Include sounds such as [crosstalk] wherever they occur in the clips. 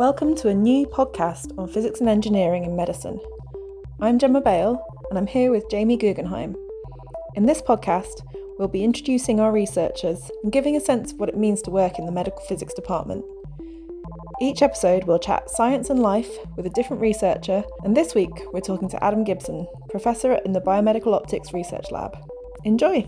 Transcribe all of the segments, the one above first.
Welcome to a new podcast on physics and engineering in medicine. I'm Gemma Bale, and I'm here with Jamie Guggenheim. In this podcast, we'll be introducing our researchers and giving a sense of what it means to work in the medical physics department. Each episode, we'll chat science and life with a different researcher, and this week, we're talking to Adam Gibson, professor in the Biomedical Optics Research Lab. Enjoy!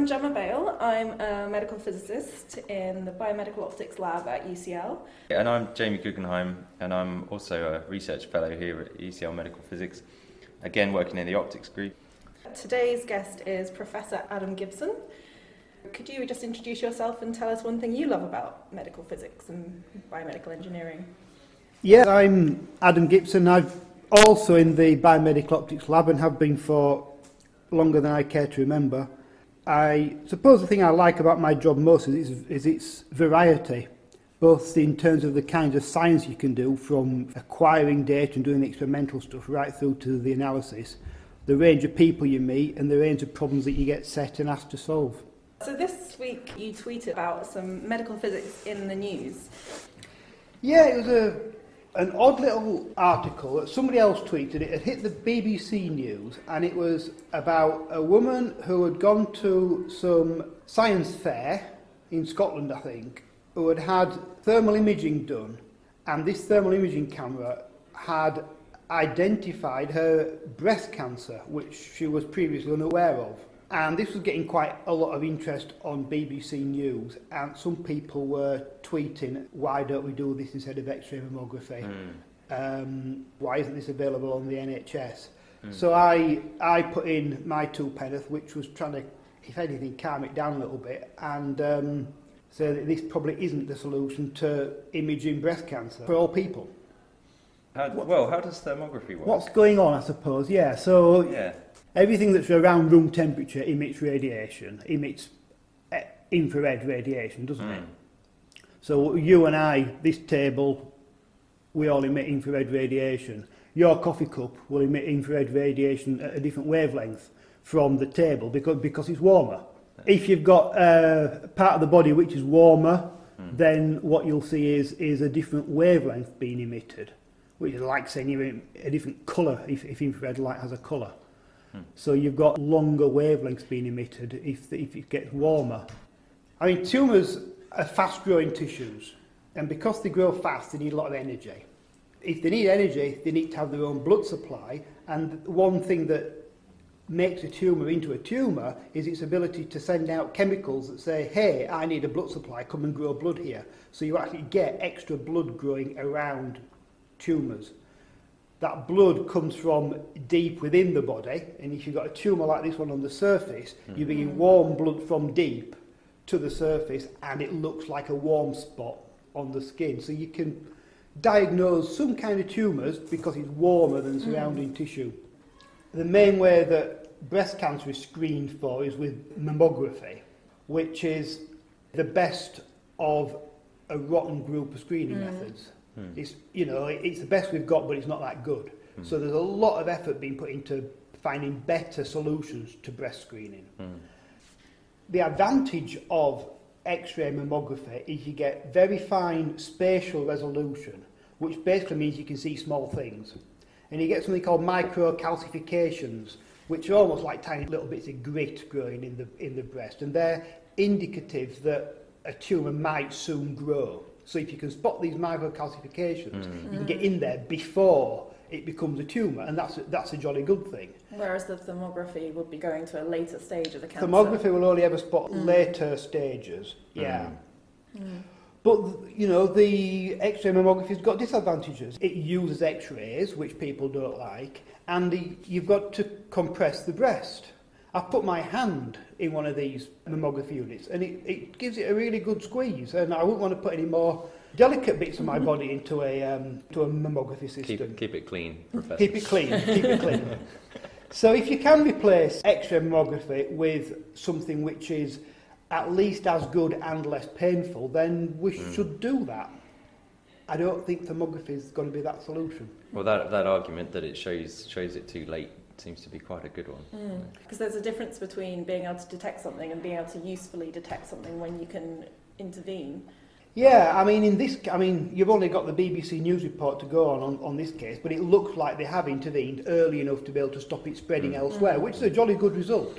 I'm Gemma Bale. I'm a medical physicist in the Biomedical Optics Lab at UCL. And I'm Jamie Guggenheim, and I'm also a research fellow here at UCL Medical Physics, again working in the optics group. Today's guest is Professor Adam Gibson. Could you just introduce yourself and tell us one thing you love about medical physics and biomedical engineering? Yeah, I'm Adam Gibson. I'm also in the Biomedical Optics Lab and have been for longer than I care to remember. I suppose the thing I like about my job most is is its variety, both in terms of the kinds of science you can do, from acquiring data and doing the experimental stuff right through to the analysis, the range of people you meet, and the range of problems that you get set and asked to solve. So this week you tweeted about some medical physics in the news. Yeah, it was a an odd little article that somebody else tweeted. It had hit the BBC News, and it was about a woman who had gone to some science fair in Scotland, I think, who had had thermal imaging done, and this thermal imaging camera had identified her breast cancer, which she was previously unaware of. and this was getting quite a lot of interest on BBC News and some people were tweeting why don't we do this instead of x-ray mammography mm. um, why isn't this available on the NHS mm. so I I put in my two penneth which was trying to if anything calm it down a little bit and um, say that this probably isn't the solution to imaging breast cancer for all people How, well, how does thermography work? What's going on, I suppose, yeah. So yeah. Everything that's around room temperature emits radiation, emits eh, infrared radiation, doesn't mm. it? So you and I, this table, we all emit infrared radiation. Your coffee cup will emit infrared radiation at a different wavelength from the table because, because it's warmer. If you've got a part of the body which is warmer, mm. then what you'll see is, is a different wavelength being emitted, which is like saying a different colour if, if infrared light has a colour. Hmm. So you've got longer wavelengths being emitted if, if it gets warmer. I mean, tumours are fast-growing tissues, and because they grow fast, they need a lot of energy. If they need energy, they need to have their own blood supply, and one thing that makes a tumour into a tumour is its ability to send out chemicals that say, hey, I need a blood supply, come and grow blood here. So you actually get extra blood growing around tumours that blood comes from deep within the body, and if you've got a tumour like this one on the surface, mm. you're bringing warm blood from deep to the surface, and it looks like a warm spot on the skin. So you can diagnose some kind of tumours because it's warmer than surrounding mm. tissue. The main way that breast cancer is screened for is with mammography, which is the best of a rotten group of screening mm. methods. Mm. It's, you know, it's the best we've got, but it's not that good. Mm. So there's a lot of effort being put into finding better solutions to breast screening. Mm. The advantage of X-ray mammography is you get very fine spatial resolution, which basically means you can see small things. And you get something called microcalcifications, which are almost like tiny little bits of grit growing in the, in the breast. And they're indicative that a tumour might soon grow. So if you can spot these microcalcifications, mm. you can get in there before it becomes a tumour, and that's a, that's a jolly good thing. Whereas the thermography would be going to a later stage of the cancer. Thermography will only ever spot mm. later stages, yeah. Mm. mm. But, you know, the X-ray mammography's got disadvantages. It uses X-rays, which people don't like, and the, you've got to compress the breast. I've put my hand in one of these mammography units and it, it gives it a really good squeeze and I wouldn't want to put any more delicate bits of my body into a, um, to a mammography system. Keep, keep it clean, Professor. Keep it clean, keep it clean. So if you can replace X-ray mammography with something which is at least as good and less painful, then we mm. should do that. I don't think thermography is going to be that solution. Well, that, that argument that it shows shows it too late seems to be quite a good one. Hmm. Because there's a difference between being able to detect something and being able to usefully detect something when you can intervene. Yeah, I mean, in this, I mean, you've only got the BBC News report to go on, on on this case, but it looks like they have intervened early enough to be able to stop it spreading hmm. elsewhere, hmm. which is a jolly good result.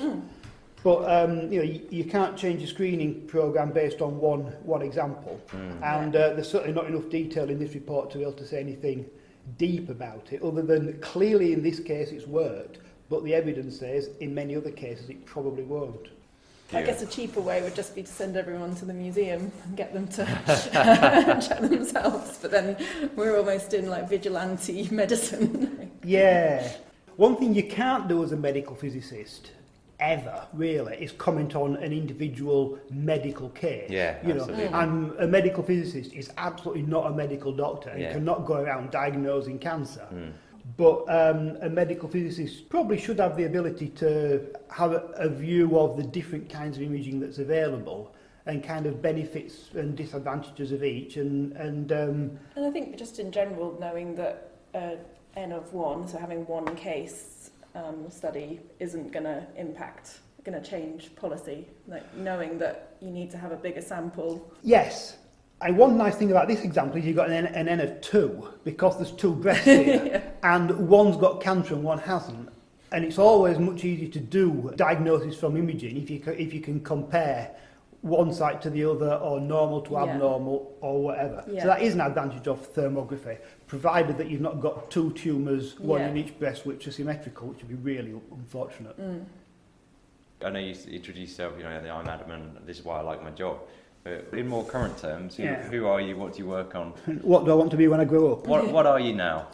But um, you know, you, you can't change a screening program based on one one example, and uh, there's certainly not enough detail in this report to be able to say anything deep about it, other than clearly in this case it's worked. But the evidence says in many other cases it probably won't. I guess a cheaper way would just be to send everyone to the museum and get them to [laughs] [laughs] check themselves. But then we're almost in like vigilante [laughs] medicine. Yeah. One thing you can't do as a medical physicist ever really is comment on an individual medical case. Yeah, you know, absolutely. and a medical physicist is absolutely not a medical doctor and Yeah. cannot go around diagnosing cancer. Mm. But um, a medical physicist probably should have the ability to have a, a view of the different kinds of imaging that's available and kind of benefits and disadvantages of each and and um, And I think just in general, knowing that uh, n of one, so having one case um, study, isn't going to impact, going to change policy. Like knowing that you need to have a bigger sample. Yes. And one nice thing about this example is you've got an N, an N of two because there's two breasts [laughs] here, and one's got cancer and one hasn't. And it's always much easier to do diagnosis from imaging if you if you can compare one site to the other or normal to Yeah. abnormal or whatever. Yeah. So that is an advantage of thermography, provided that you've not got two tumours, one Yeah. in each breast, which are symmetrical, which would be really unfortunate. Mm. I know you introduced yourself, you know, I'm Adam and this is why I like my job. But in more current terms, who, Yeah. who are you? What do you work on? [laughs] What do I want to be when I grow up? What, what are you now?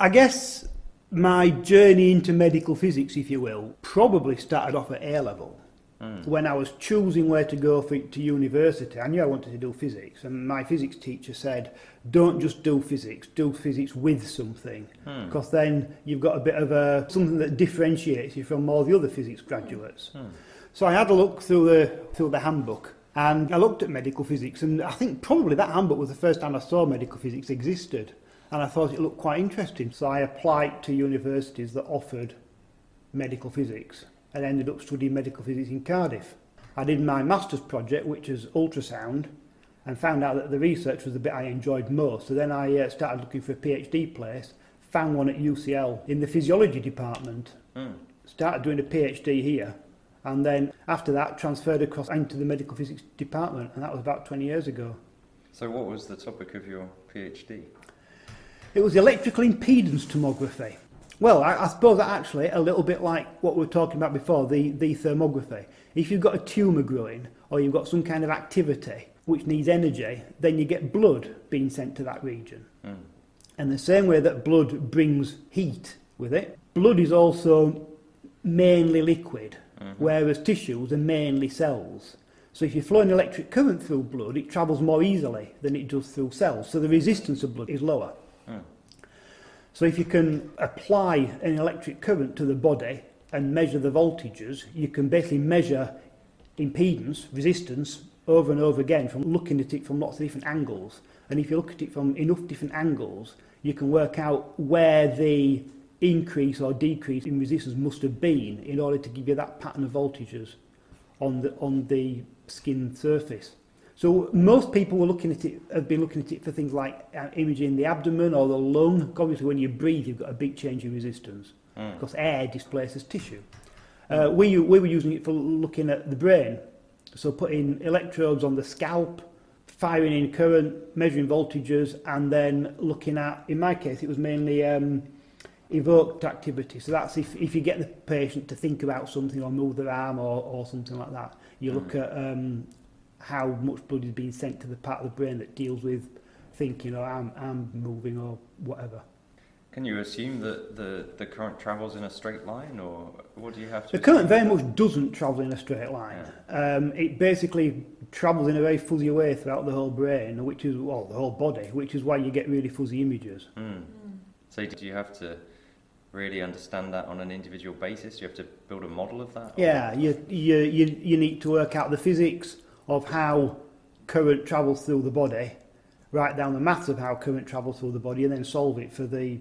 I guess my journey into medical physics, if you will, probably started off at A level. Mm. When I was choosing where to go for, to university, I knew I wanted to do physics, and my physics teacher said, "Don't just do physics; do physics with something, Hmm. because then you've got a bit of a something that differentiates you from all the other physics graduates." Hmm. So I had a look through the through the handbook, and I looked at medical physics, and I think probably that handbook was the first time I saw medical physics existed, and I thought it looked quite interesting. So I applied to universities that offered medical physics, and ended up studying medical physics in Cardiff. I did my master's project, which is ultrasound, and found out that the research was the bit I enjoyed most. So then I uh, started looking for a PhD place, found one at UCL in the physiology department, Mm. started doing a PhD here, and then after that transferred across into the medical physics department, and that was about 20 years ago. So, what was the topic of your PhD? It was electrical impedance tomography. Well, I, I suppose that actually a little bit like what we were talking about before, the, the thermography. If you've got a tumour growing or you've got some kind of activity which needs energy, then you get blood being sent to that region. Mm. And the same way that blood brings heat with it, blood is also mainly liquid, Mhm. whereas tissues are mainly cells. So if you flow an electric current through blood, it travels more easily than it does through cells. So the resistance of blood is lower. So if you can apply an electric current to the body and measure the voltages, you can basically measure impedance, resistance, over and over again from looking at it from lots of different angles. And if you look at it from enough different angles, you can work out where the increase or decrease in resistance must have been in order to give you that pattern of voltages on the, on the skin surface. So most people were looking at it, have been looking at it for things like uh, imaging the abdomen or the lung. Obviously, when you breathe, you've got a big change in resistance Mm. because air displaces tissue. Uh, we, we were using it for looking at the brain. So putting electrodes on the scalp, firing in current, measuring voltages, and then looking at, in my case, it was mainly um, evoked activity. So that's if, if you get the patient to think about something or move their arm or, or something like that. You look at um, how much blood is being sent to the part of the brain that deals with thinking or arm, arm moving or whatever. Can you assume that the, the current travels in a straight line, or what do you have to? The current very much doesn't travel in a straight line. Um, it basically travels in a very fuzzy way throughout the whole brain, which is well, the whole body, which is why you get really fuzzy images. Mm. So, do you have to really understand that on an individual basis? Do you have to build a model of that. or- Yeah, you, you, you, you need to work out the physics of how current travels through the body, write down the maths of how current travels through the body, and then solve it for the,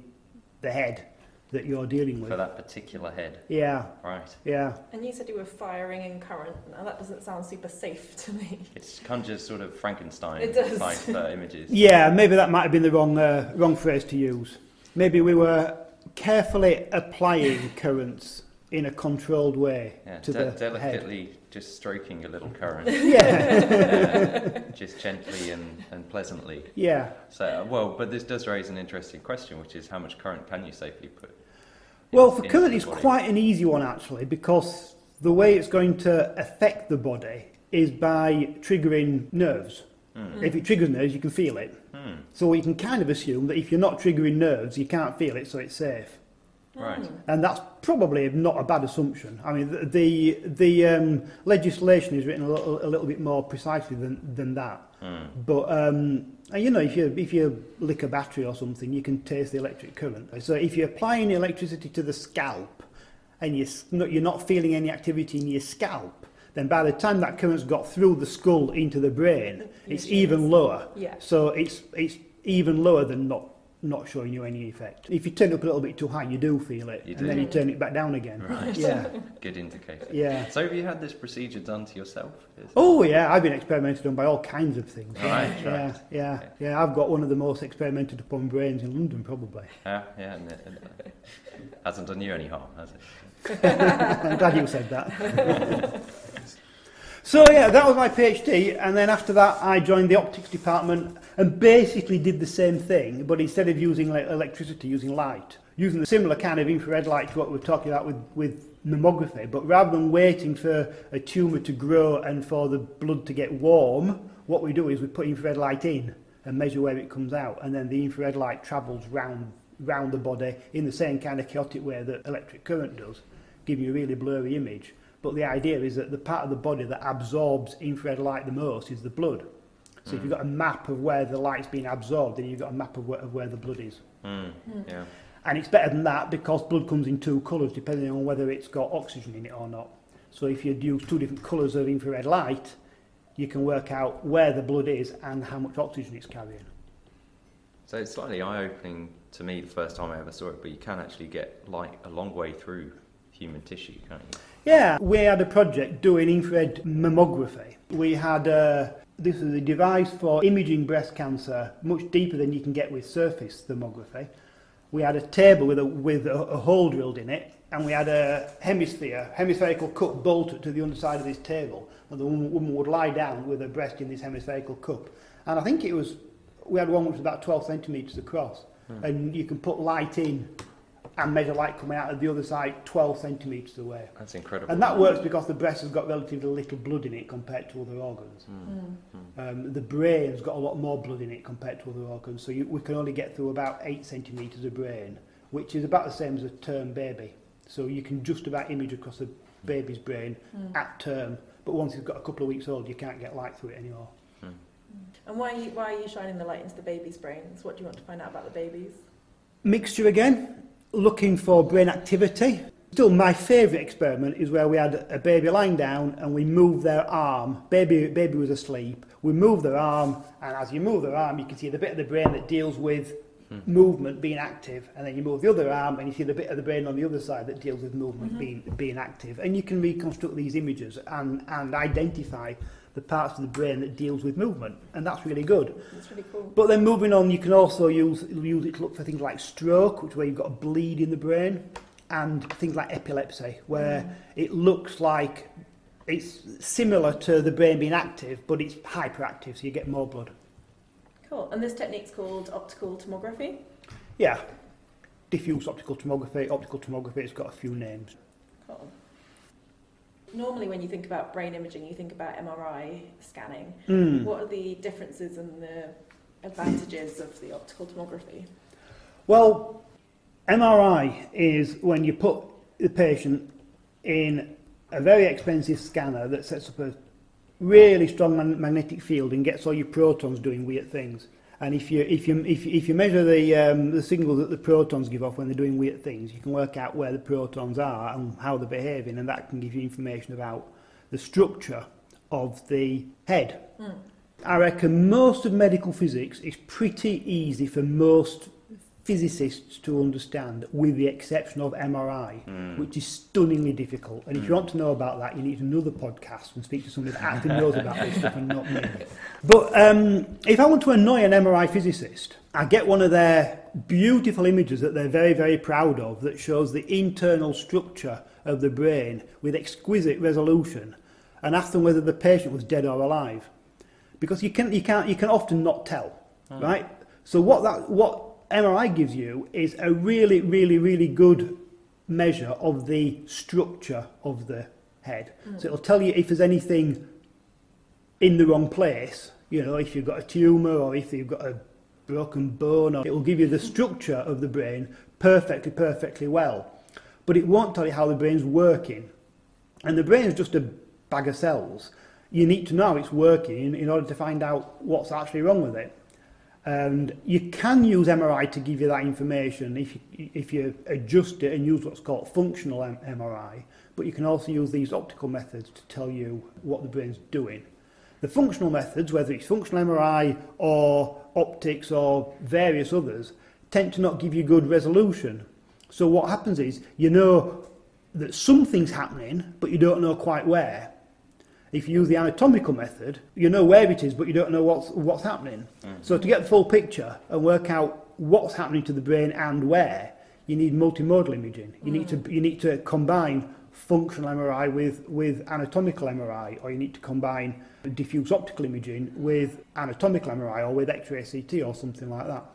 the head that you're dealing with. For that particular head. Yeah, Right. yeah. And you said you were firing in current. Now that doesn't sound super safe to me. It conjures sort of Frankenstein It does. type uh, [laughs] images. Yeah, maybe that might have been the wrong uh, wrong phrase to use. Maybe we were carefully applying currents in a controlled way Yeah, to de- the head. delicately just stroking a little current, [laughs] Yeah, uh, [laughs] just gently and, and pleasantly. yeah. So, uh, well, but this does raise an interesting question, which is how much current can you safely put? in- Well, for current, it's quite an easy one actually because the way it's going to affect the body is by triggering nerves. Hmm. If it triggers nerves, you can feel it. Hmm, So you can kind of assume that if you're not triggering nerves, you can't feel it, so it's safe. Right. And that's probably not a bad assumption. I mean, the the, the um, legislation is written a little, a little bit more precisely than, than that. Hmm. But um, you know, if you if you lick a battery or something, you can taste the electric current. So if you're applying electricity to the scalp, and you're not, you're not feeling any activity in your scalp, then by the time that current's got through the skull into the brain, it's even lower. Yeah. So it's it's even lower than not not showing you any effect. If you turn it up a little bit too high, you do feel it, You and do. then you turn it back down again. Right. Yeah, [laughs] Good indicator. yeah. So, have you had this procedure done to yourself? Oh yeah, I've been experimented on by all kinds of things. Right, yeah, right. yeah, Okay. yeah. I've got one of the most experimented upon brains in London, probably. Yeah, yeah, and it, and it hasn't done you any harm, has it? [laughs] I'm glad you said that. [laughs] so yeah, that was my PhD, and then after that, I joined the optics department and basically did the same thing, but instead of using like, electricity, using light, using the similar kind of infrared light to what we're talking about with with mammography, but rather than waiting for a tumour to grow and for the blood to get warm, what we do is we put infrared light in and measure where it comes out, and then the infrared light travels round round the body in the same kind of chaotic way that electric current does, giving you a really blurry image. But the idea is that the part of the body that absorbs infrared light the most is the blood. So if you've got a map of where the light's being absorbed, then you've got a map of where, of where the blood is. Hmm. Yeah. And it's better than that because blood comes in two colours depending on whether it's got oxygen in it or not. So if you use two different colours of infrared light, you can work out where the blood is and how much oxygen it's carrying. So it's slightly eye-opening to me the first time I ever saw it, but you can actually get light a long way through human tissue, can't you? Yeah, we had a project doing infrared mammography. We had uh, this is a device for imaging breast cancer much deeper than you can get with surface thermography. We had a table with a with a, a hole drilled in it, and we had a hemisphere, hemispherical cup bolted to the underside of this table, and the woman, would lie down with her breast in this hemispherical cup. And I think it was we had one which was about 12 centimetres across, and you can put light in and measure light coming out of the other side 12 centimetres away. That's incredible. And that works because the breast has got relatively little blood in it compared to other organs. Hmm. Hmm. Hmm. Um, the brain's got a lot more blood in it compared to other organs, so you, we can only get through about 8 centimetres of brain, which is about the same as a term baby. So you can just about image across a baby's brain at term, but once it's got a couple of weeks old, you can't get light through it anymore. And why are, you, why are you shining the light into the baby's brains? What do you want to find out about the babies? Mixture again, looking for brain activity. Still, my favourite experiment is where we had a baby lying down and we moved their arm. Baby, baby was asleep. We moved their arm, and as you move their arm, you can see the bit of the brain that deals with movement being active, and then you move the other arm, and you see the bit of the brain on the other side that deals with movement mm-hmm. being being active. And you can reconstruct these images and and identify the parts of the brain that deals with movement, and that's really good. It's really cool. But then moving on, you can also use use it to look for things like stroke, which where you've got a bleed in the brain, and things like epilepsy, where mm. it looks like it's similar to the brain being active, but it's hyperactive, so you get more blood. Cool. And this technique's called optical tomography. Yeah, diffuse optical tomography. Optical tomography, it's got a few names. Cool. Normally, when you think about brain imaging, you think about MRI scanning. Mm. What are the differences and the advantages of the optical tomography? Well, MRI is when you put the patient in a very expensive scanner that sets up a really strong magnetic field and gets all your protons doing weird things. And if you if you if, if you measure the um, the signal that the protons give off when they're doing weird things, you can work out where the protons are and how they're behaving, and that can give you information about the structure of the head. I reckon most of medical physics is pretty easy for most physicists to understand, with the exception of MRI, Mm. which is stunningly difficult. And if you want to know about that, you need another podcast and speak to somebody that actually knows about this stuff and not me. But um, if I want to annoy an MRI physicist, I get one of their beautiful images that they're very, very proud of that shows the internal structure of the brain with exquisite resolution and ask them whether the patient was dead or alive. Because you can, you can't, you can often not tell, right? So what, that, what MRI gives you is a really, really, really good measure of the structure of the head. So it'll tell you if there's anything in the wrong place, you know, if you've got a tumour or if you've got a broken bone, or it will give you the structure of the brain perfectly, perfectly well. But it won't tell you how the brain's working. And the brain is just a bag of cells. You need to know it's working in order to find out what's actually wrong with it. And you can use MRI to give you that information if you, if you adjust it and use what's called functional MRI. But you can also use these optical methods to tell you what the brain's doing. The functional methods, whether it's functional MRI or optics or various others, tend to not give you good resolution. So what happens is you know that something's happening, but you don't know quite where. If you use the anatomical method, you know where it is, but you don't know what's, what's happening. Mm. So to get the full picture and work out what's happening to the brain and where, you need multimodal imaging. You need to mm. you need to combine functional MRI with, with anatomical MRI, or you need to combine diffuse optical imaging with anatomical MRI or with X-ray CT or something like that.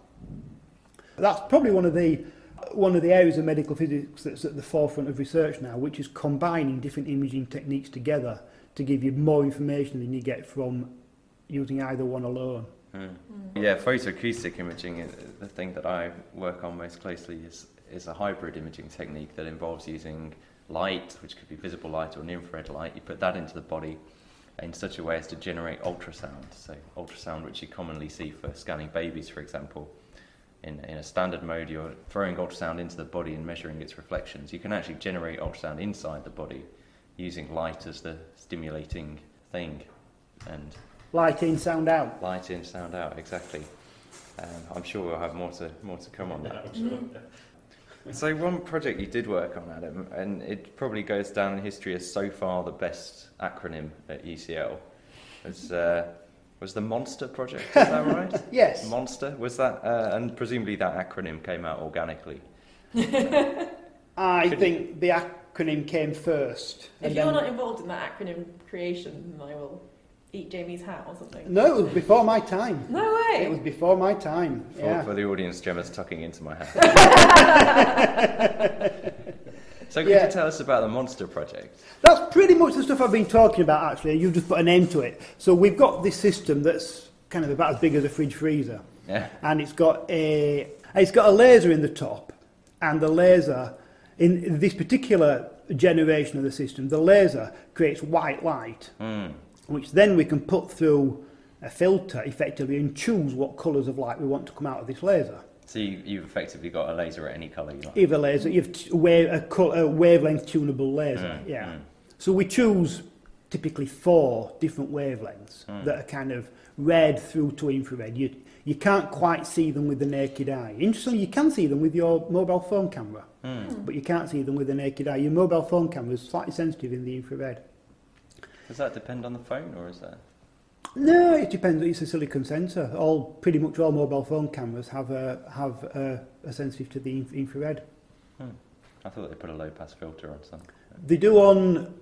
That's probably one of the one of the areas of medical physics that's at the forefront of research now, which is combining different imaging techniques together to give you more information than you get from using either one alone. Mm. Yeah, photoacoustic imaging, uh, the thing that I work on most closely is, is a hybrid imaging technique that involves using light, which could be visible light or an infrared light. You put that into the body in such a way as to generate ultrasound. So, ultrasound, which you commonly see for scanning babies, for example. In, in a standard mode, you're throwing ultrasound into the body and measuring its reflections. You can actually generate ultrasound inside the body using light as the stimulating thing. And Light in, sound out. Light in, sound out, exactly. Um, I'm sure we'll have more to more to come on that. [laughs] So one project you did work on, Adam, and it probably goes down in history as so far the best acronym at UCL. was uh, was the MONSTIR project. Is that [laughs] right? Yes. MONSTIR was that, uh, and presumably that acronym came out organically. [laughs] I Could think the acronym came first. If and you're then- not involved in that acronym creation, then I will eat Jamie's hat or something. No, it was before my time. No way. It was before my time. For, Yeah. for the audience, Gemma's tucking into my hat. [laughs] so could Yeah. you tell us about the MONSTIR project? That's pretty much the stuff I've been talking about, actually. You've just put a name to it. So we've got this system that's kind of about as big as a fridge freezer. Yeah. and it's got a it's got a laser in the top and the laser in this particular generation of the system the laser creates white light Mm. which then we can put through a filter effectively and choose what colours of light we want to come out of this laser So you, you've effectively got a laser at any colour you like. either laser you've t- wave, a, col- a wavelength tunable laser Mm, yeah mm. so we choose typically four different wavelengths Mm. that are kind of red through to infrared. You, you can't quite see them with the naked eye. Interestingly, you can see them with your mobile phone camera, Mm. but you can't see them with the naked eye. Your mobile phone camera is slightly sensitive in the infrared. Does that depend on the phone, or is that? No, it depends. It's a silicon sensor. All pretty much all mobile phone cameras have a have a, a sensitive to the inf- infrared. I thought they put a low pass filter on some. They do on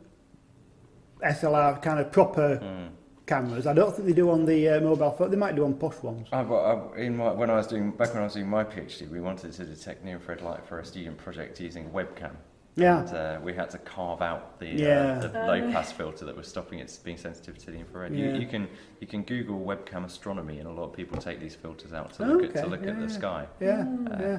SLR kind of proper Mm. Cameras. I don't think they do on the uh, mobile phone. They might do on posh ones. I, I, in my, when I was doing back when I was doing my PhD, we wanted to detect near infrared light for a student project using a webcam. Yeah. And, uh, we had to carve out the, Yeah. uh, the low no. pass filter that was stopping it being sensitive to the infrared. Yeah. You, you can you can Google webcam astronomy, and a lot of people take these filters out to look at to Okay, look at the sky. Yeah, Uh, yeah.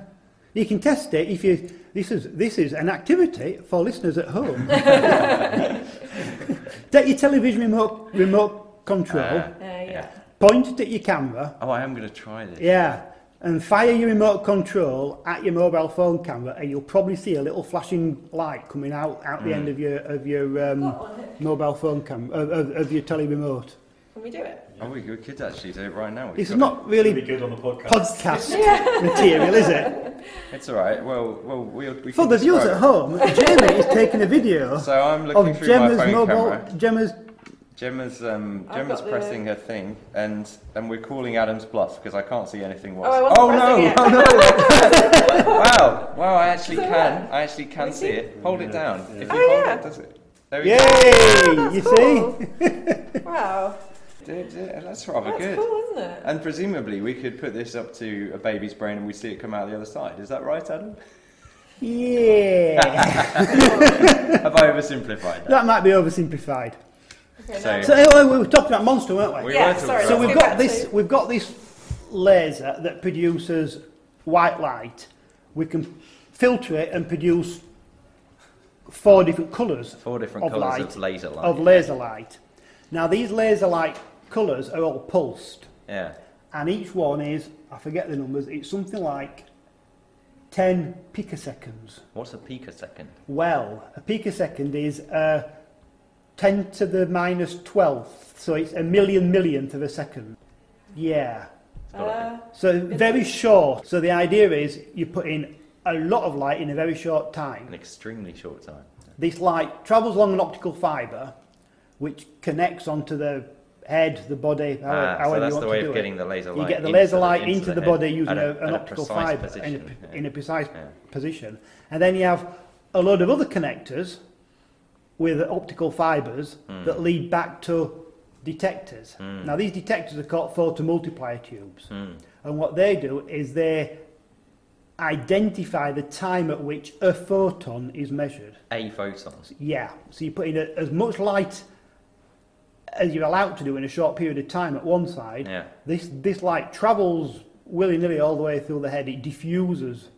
You can test it if you. This is this is an activity for listeners at home. [laughs] Take your television remote remote control, Uh, Uh, yeah. point it at your camera, oh, I am going to try this. yeah, and fire your remote control at your mobile phone camera, and you'll probably see a little flashing light coming out out the Mm. end of your of your um, Got one here. mobile phone camera of, of, of your tele remote. Can we we do it? Oh, we, we could actually do it right now. We've It's not Really really good on the podcast. podcast [laughs] material, is it? it. [laughs] It's all right. Well, well, we'll, we For can the viewers at home, Jamie is taking a video. [laughs] So I'm looking of through my Gemma's phone mobile, camera. Gemma's Gemma's um, I've Gemma's got the- pressing her thing, and and we're calling Adam's bluff because I can't see anything. Oh, I What's... wasn't pressing no! it. Oh no! [laughs] wow! Wow! I actually Is it can. work? I actually can see see? it. Hold it down. yeah. If Oh, hold yeah. it, does it? There we go. Yay! You see? [laughs] Wow. Dude, yeah, That's rather That's good. cool, isn't it? And presumably we could put this up to a baby's brain and we see it come out the other side. Is that right, Adam? Yeah. [laughs] Have I oversimplified that? that might be oversimplified. So- So anyway, we were talking about MONSTIR, weren't we? We Yeah, were sorry, So we've got this. to- We've got this laser that produces white light. We can filter it and produce four different colours four different of colours light, of laser light. of laser light. Now these laser light colours are all pulsed, Yeah. and each one is I forget the numbers. It's something like ten picoseconds. What's a picosecond? Well, a picosecond is uh, 10 to the minus 12th, so it's a million millionth of a second. Yeah. Uh, So very short. So the idea is you put in a lot of light in a very short time. An extremely short time. This light travels along an optical fibre, which connects onto the head, the body, how, ah, however so that's you want the way to do of it. getting the laser light. You get the laser light into, the, head body using a, a, an optical fibre in a, yeah. in a precise Yeah. position. And then you have a load of other connectors with optical fibres Hmm. that lead back to detectors. Now these detectors are called photomultiplier tubes. Hmm. And what they do is they identify the time at which a photon is measured. A photon? Yeah, so you put in a, as much light as you're allowed to do in a short period of time at one side. Yeah. This, this light travels willy-nilly all the way through the head. It diffuses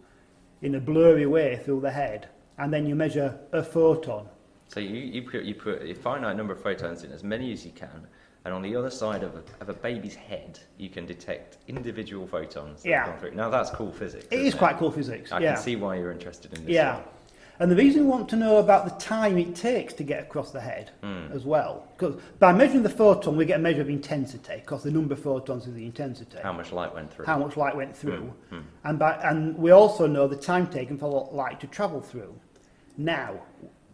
in a blurry way through the head. And then you measure a photon. So you, you, put, you put a finite number of photons in, as many as you can, and on the other side of a, of a baby's head, you can detect individual photons. that Yeah. through. Now that's cool physics. It is quite cool physics. I yeah. can see why you're interested in this. Yeah. And the reason we want to know about the time it takes to get across the head Hmm. as well, because by measuring the photon, we get a measure of intensity, because the number of photons is the intensity, How much light went through? how much light went through, Hmm. and by, and we also know the time taken for light to travel through. Now,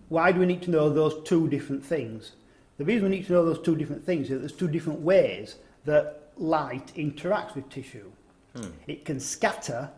why do we need to know those two different things? The reason we need to know those two different things is that there's two different ways that light interacts with tissue. Hmm. It can scatter,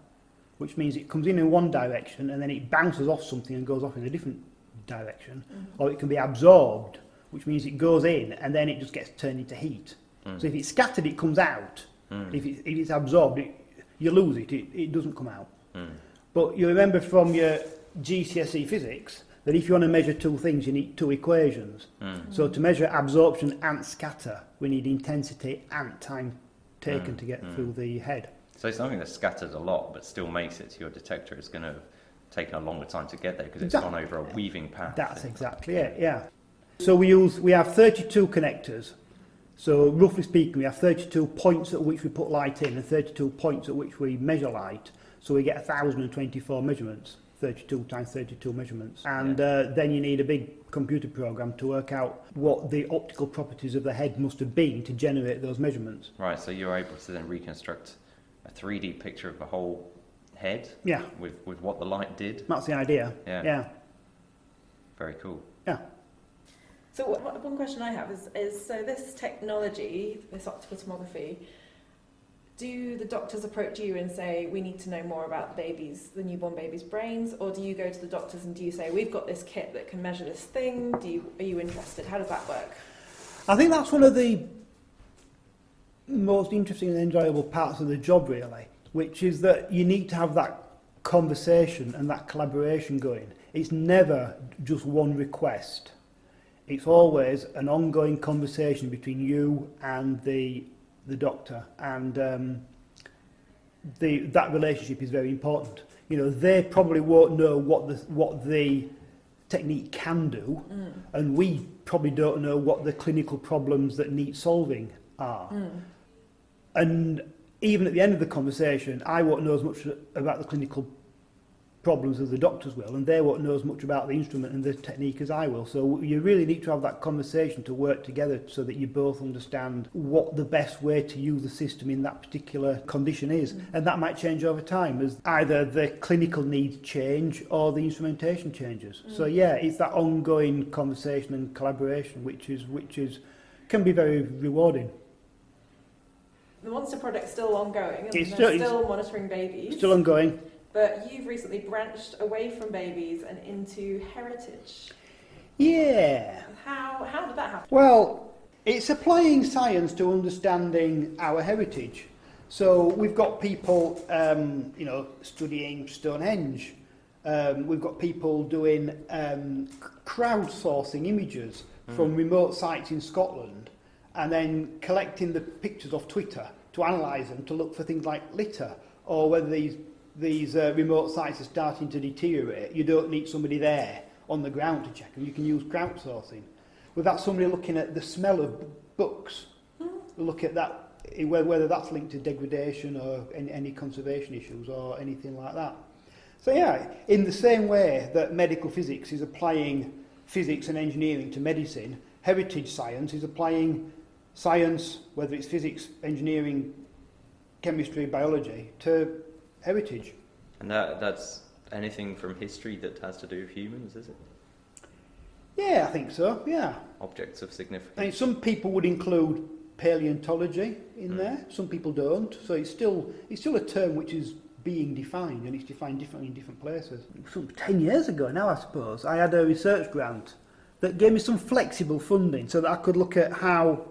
which means it comes in in one direction and then it bounces off something and goes off in a different direction. Mm-hmm. Or it can be absorbed, which means it goes in and then it just gets turned into heat. Hmm. So if it's scattered, it comes out. Hmm. If, it, if it's absorbed, it, you lose it, it, it doesn't come out. Hmm. But you remember from your GCSE physics that if you want to measure two things, you need two equations. Hmm. So to measure absorption and scatter, we need intensity and time taken hmm. to get hmm. through the head. So something that scatters a lot but still makes it to your detector is going to have taken a longer time to get there because it's Exactly. gone over a weaving path. That's exactly it, yeah. So we use we have 32 connectors. So roughly speaking, we have 32 points at which we put light in and 32 points at which we measure light. So we get 1,024 measurements, 32 times 32 measurements. And uh, then you need a big computer program to work out what the optical properties of the head must have been to generate those measurements. Right, so you're able to then reconstruct a 3D picture of the whole head Yeah, with, with what the light did. that's the idea. Yeah. Yeah. Very cool. Yeah. So what, one question I have is, is so this technology, this optical tomography, do the doctors approach you and say we need to know more about the babies, the newborn baby's brains, or do you go to the doctors and do you say we've got this kit that can measure this thing? Do you, are you interested? How does that work? I think that's one of the most interesting and enjoyable parts of the job, really, which is that you need to have that conversation and that collaboration going. It's never just one request. It's always an ongoing conversation between you and the the doctor, and um, the that relationship is very important. You know, they probably won't know what the what the technique can do, and we probably don't know what the clinical problems that need solving are. And even at the end of the conversation, I won't know as much about the clinical problems as the doctors will, and they're what knows much about the instrument and the technique as I will. So you really need to have that conversation to work together so that you both understand what the best way to use the system in that particular condition is. Mm. And that might change over time as either the clinical needs change or the instrumentation changes. Mm. So yeah, it's that ongoing conversation and collaboration which is which is can be very rewarding. The MONSTIR project's still ongoing, and it's still, still monitoring babies. Still ongoing. But you've recently branched away from babies and into heritage. Yeah. How, how did that happen? Well, it's applying science to understanding our heritage. So we've got people, um, you know, studying Stonehenge. Um, we've got people doing um, crowdsourcing images mm. from remote sites in Scotland and then collecting the pictures off Twitter to analyse them to look for things like litter or whether these these uh, remote sites are starting to deteriorate, you don't need somebody there on the ground to check them. You can use crowdsourcing. Without somebody looking at the smell of books, mm-hmm. look at that, whether that's linked to degradation or any, any conservation issues or anything like that. So yeah, in the same way that medical physics is applying physics and engineering to medicine, heritage science is applying science, whether it's physics, engineering, chemistry, biology, to heritage. And that, that's anything from history that has to do with humans, is it? Yeah, I think so, yeah. Objects of significance. I mean, some people would include paleontology in mm. there, some people don't. So it's still, it's still a term which is being defined, and it's defined differently in different places. Some 10 years ago now, I suppose, I had a research grant that gave me some flexible funding so that I could look at how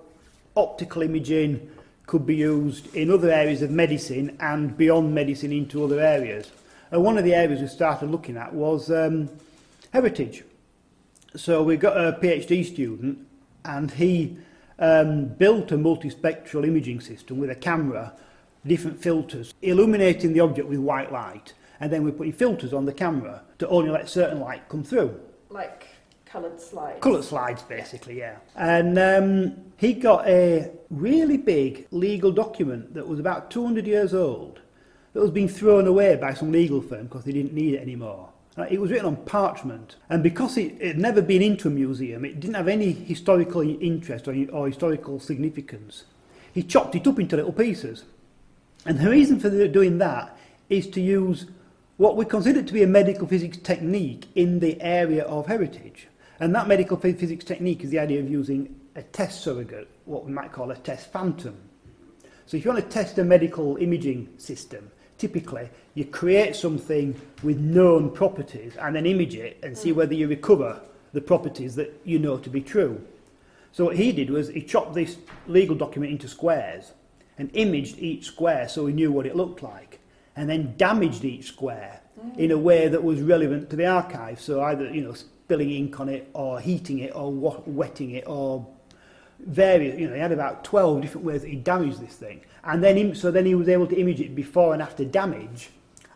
optical imaging could be used in other areas of medicine and beyond medicine into other areas. And one of the areas we started looking at was um, heritage. So we got a PhD student and he um, built a multispectral imaging system with a camera, different filters, illuminating the object with white light. And then we're putting filters on the camera to only let certain light come through. Like coloured slides. Coloured slides, basically, yeah. And um, he got a really big legal document that was about 200 years old that was being thrown away by some legal firm because they didn't need it anymore. Uh, it was written on parchment, and because it had never been into a museum, it didn't have any historical interest or, or historical significance. He chopped it up into little pieces. And the reason for doing that is to use what we consider to be a medical physics technique in the area of heritage. And that medical physics technique is the idea of using a test surrogate, what we might call a test phantom. So if you want to test a medical imaging system, typically you create something with known properties and then image it and see whether you recover the properties that you know to be true. So what he did was he chopped this legal document into squares and imaged each square so he knew what it looked like and then damaged each square mm. in a way that was relevant to the archive. So either, you know, spilling ink on it or heating it or wetting it or various, you know, he had about 12 different ways that he damaged this thing. And then, so then he was able to image it before and after damage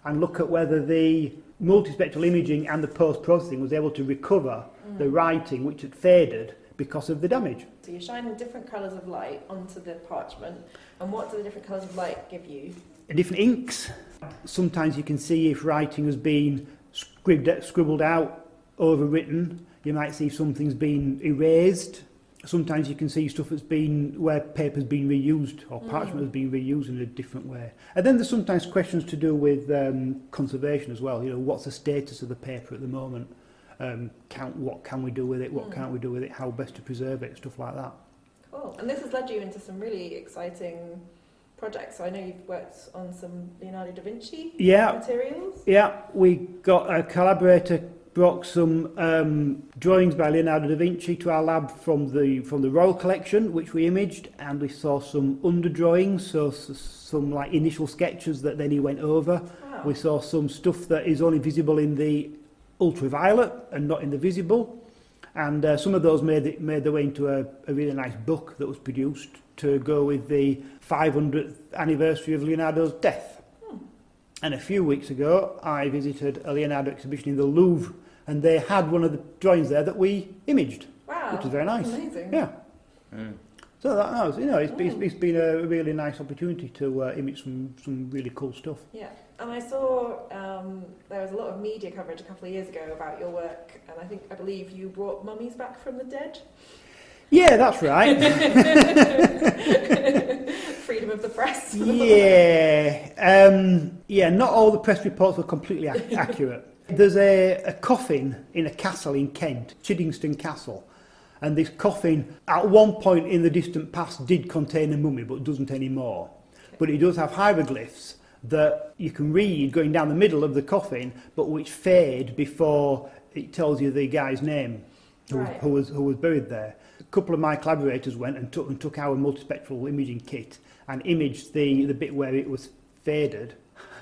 and look at whether the multispectral imaging and the post-processing was able to recover mm. the writing which had faded because of the damage. So you're shining different colours of light onto the parchment, and what do the different colours of light give you? Different inks. Sometimes you can see if writing has been scribbled out overwritten. You might see something's been erased. Sometimes you can see stuff that's been where paper's been reused or mm. parchment has been reused in a different way. And then there's sometimes questions to do with um, conservation as well. You know, what's the status of the paper at the moment? Um, can, what can we do with it? What mm. can't we do with it? How best to preserve it? Stuff like that. Cool. And this has led you into some really exciting projects. So I know you've worked on some Leonardo da Vinci yeah. materials. Yeah, we got a collaborator brought some um, drawings by Leonardo da Vinci to our lab from the from the Royal Collection, which we imaged, and we saw some underdrawings, so, so some like initial sketches that then he went over. We saw some stuff that is only visible in the ultraviolet and not in the visible, and uh, some of those made it, made their way into a, a really nice book that was produced to go with the 500th anniversary of Leonardo's death. Hmm. And a few weeks ago, I visited a Leonardo exhibition in the Louvre and they had one of the drawings there that we imaged, wow, which was very nice. Amazing. Yeah. Mm. So that, that was, you know, it's, mm. it's, it's been a really nice opportunity to uh, image some, some really cool stuff. Yeah, And I saw um, there was a lot of media coverage a couple of years ago about your work, and I think I believe you brought mummies back from the dead. Yeah, that's right. [laughs] [laughs] Freedom of the press. yeah, um, yeah. Not all the press reports were completely ac- accurate. There's a, a coffin in a castle in Kent, Chiddingstone Castle, and this coffin, at one point in the distant past, did contain a mummy, but doesn't anymore. But it does have hieroglyphs that you can read going down the middle of the coffin, but which fade before it tells you the guy's name who, Right. who, was, who was buried there. A couple of my collaborators went and took, and took our multispectral imaging kit and imaged the, the bit where it was faded.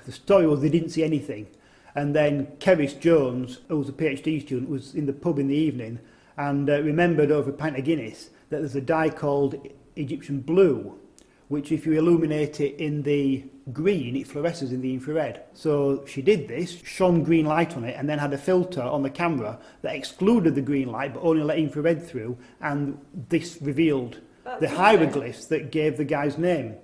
The story was they didn't see anything. And then Keris Jones, who was a PhD student, was in the pub in the evening and uh, remembered over a pint of Guinness that there's a dye called Egyptian blue, which if you illuminate it in the green, it fluoresces in the infrared. So she did this, shone green light on it, and then had a filter on the camera that excluded the green light but only let infrared through, and this revealed That's the hieroglyphs that gave the guy's name.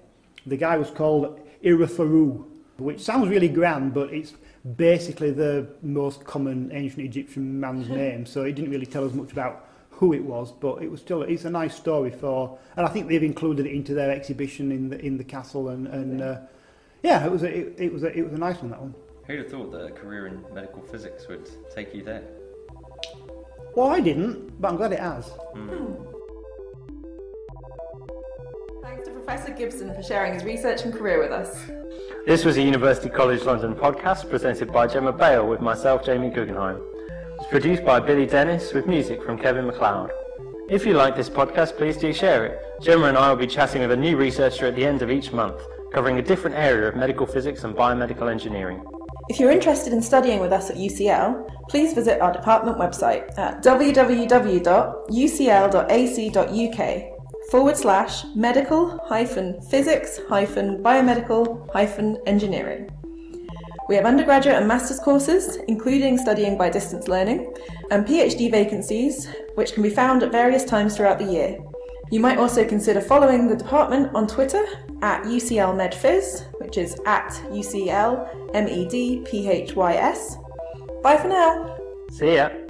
The guy was called Iratharu, which sounds really grand, but it's basically the most common ancient Egyptian man's [laughs] name, so it didn't really tell us much about who it was, but it was still it's a nice story for, and I think they've included it into their exhibition in the in the castle, and and uh, yeah, it was a, it, it was a, it was a nice one that one. Who'd have thought that a career in medical physics would take you there? Well, I didn't, but I'm glad it has. Thanks to Professor Gibson for sharing his research and career with us. This was a University College London podcast presented by Gemma Bale with myself, Jamie Guggenheim. It's produced by Billy Dennis with music from Kevin MacLeod. If you like this podcast, please do share it. Gemma and I will be chatting with a new researcher at the end of each month, covering a different area of medical physics and biomedical engineering. If you're interested in studying with us at UCL, please visit our department website at www.ucl.ac.uk forward slash medical hyphen physics hyphen biomedical hyphen engineering. We have undergraduate and master's courses, including studying by distance learning, and PhD vacancies, which can be found at various times throughout the year. You might also consider following the department on Twitter at UCL MedPhys, which is at UCL MEDPHYS. Bye for now. See ya!